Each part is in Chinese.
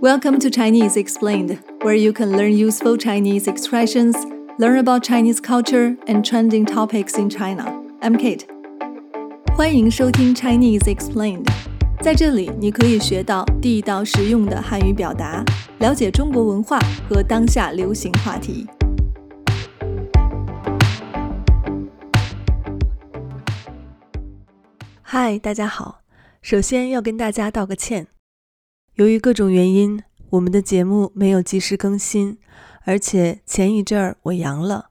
Welcome to Chinese Explained, where you can learn useful Chinese expressions, learn about Chinese culture and trending topics in China. I'm Kate. 欢迎收听 Chinese Explained，在这里你可以学到地道实用的汉语表达，了解中国文化和当下流行话题。嗨，大家好，首先要跟大家道个歉。 由于各种原因，我们的节目没有及时更新，而且前一阵儿我阳了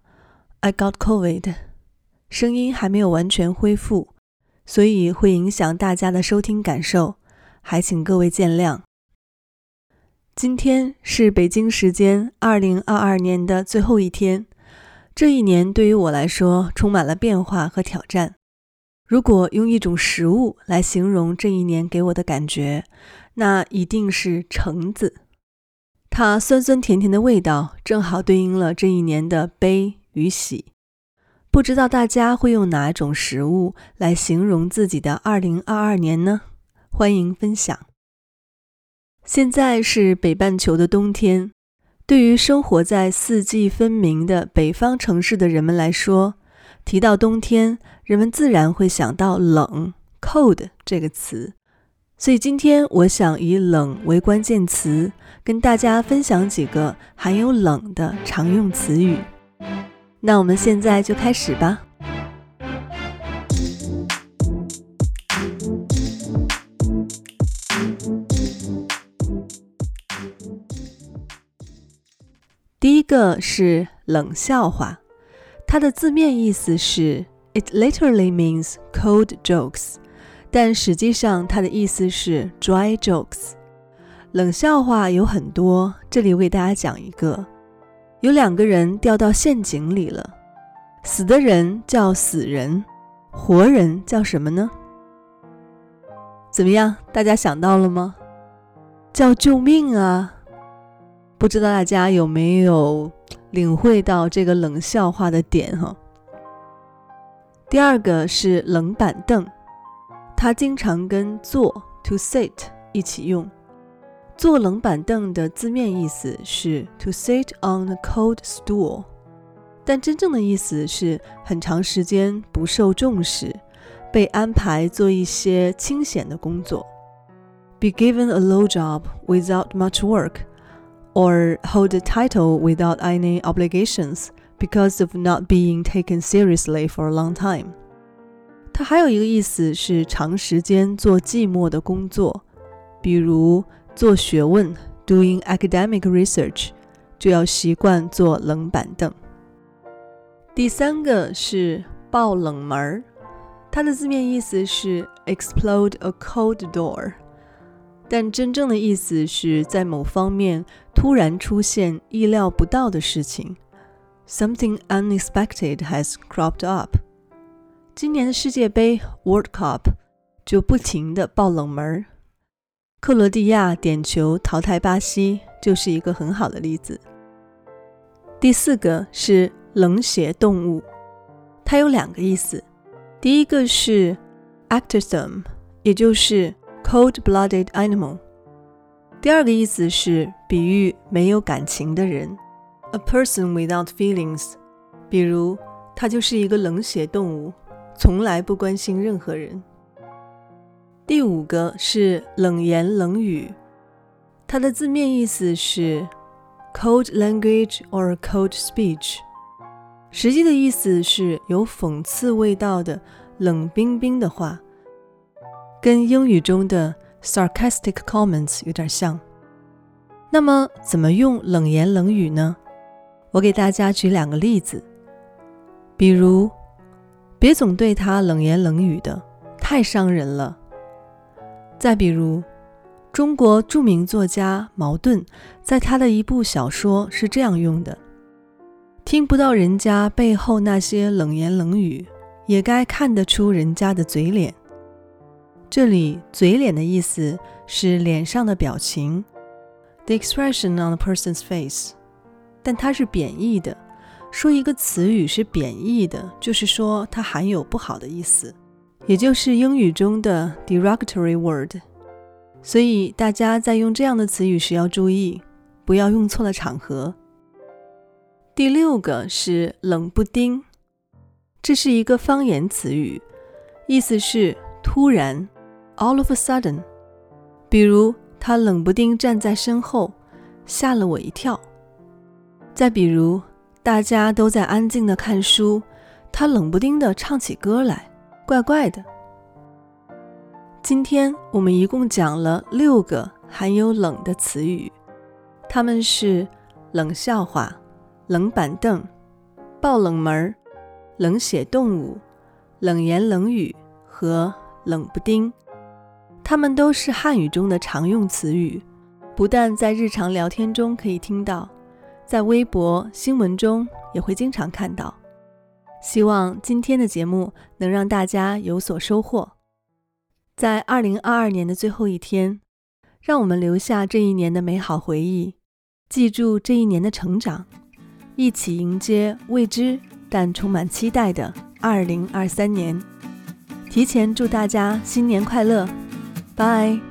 ，I got COVID，声音还没有完全恢复，所以会影响大家的收听感受，还请各位见谅。今天是北京时间二零二二年的最后一天，这一年对于我来说充满了变化和挑战。如果用一种食物来形容这一年给我的感觉，那一定是橙子。它酸酸甜甜的味道，正好对应了这一年的悲与喜。不知道大家会用哪种食物来形容自己的2022年呢？欢迎分享。现在是北半球的冬天，对于生活在四季分明的北方城市的人们来说，提到冬天。人们自然会想到冷 （cold） 这个词，所以今天我想以冷为关键词，跟大家分享几个含有“冷”的常用词语。那我们现在就开始吧。第一个是冷笑话，它的字面意思是。It literally means cold jokes，但实际上它的意思是 dry jokes。冷笑话有很多，这里我给大家讲一个：有两个人掉到陷阱里了，死的人叫死人，活人叫什么呢？怎么样，大家想到了吗？叫救命啊！不知道大家有没有领会到这个冷笑话的点哈？第二个是冷板凳，它经常跟坐 to sit 一起用。坐冷板凳的字面意思是 to sit on a cold stool，但真正的意思是很长时间不受重视，被安排做一些清闲的工作。Be given a low job without much work, or hold a title without any obligations. Because of not being taken seriously for a long time， 它还有一个意思是长时间做寂寞的工作，比如做学问 （doing academic research），就要习惯坐冷板凳。第三个是爆冷门儿，它的字面意思是 explode a cold door，但真正的意思是在某方面突然出现意料不到的事情。Something unexpected has cropped up。今年的世界杯 World Cup 就不停的爆冷门，克罗地亚点球淘汰巴西就是一个很好的例子。第四个是冷血动物，它有两个意思，第一个是 actism，也就是 cold-blooded animal，第二个意思是比喻没有感情的人。A person without feelings，比如他就是一个冷血动物，从来不关心任何人。第五个是冷言冷语，它的字面意思是 cold language or cold speech，实际的意思是有讽刺味道的冷冰冰的话，跟英语中的 sarcastic comments 有点像。那么怎么用冷言冷语呢？我给大家举两个例子，比如，别总对他冷言冷语的，太伤人了。再比如，中国著名作家茅盾在他的一部小说是这样用的：听不到人家背后那些冷言冷语，也该看得出人家的嘴脸。这里“嘴脸”的意思是脸上的表情，the expression on a person's face。但它是贬义的。说一个词语是贬义的，就是说它含有不好的意思，也就是英语中的 derogatory word。所以大家在用这样的词语时要注意，不要用错了场合。第六个是冷不丁，这是一个方言词语，意思是突然，all of a sudden。比如他冷不丁站在身后，吓了我一跳。再比如大家都在安静的看书，他冷不丁的唱起歌来，怪怪的。今天我们一共讲了六个含有“冷”的词语，它们是冷笑话。冷板凳、爆冷门、冷血动物、冷言冷语和冷不丁，它们都是汉语中的常用词语，不但在日常聊天中可以听到，在微博、新闻中也会经常看到。希望今天的节目能让大家有所收获。在二零二二年的最后一天，让我们留下这一年的美好回忆，记住这一年的成长。一起迎接未知但充满期待的二零二三年，提前祝大家新年快乐，拜。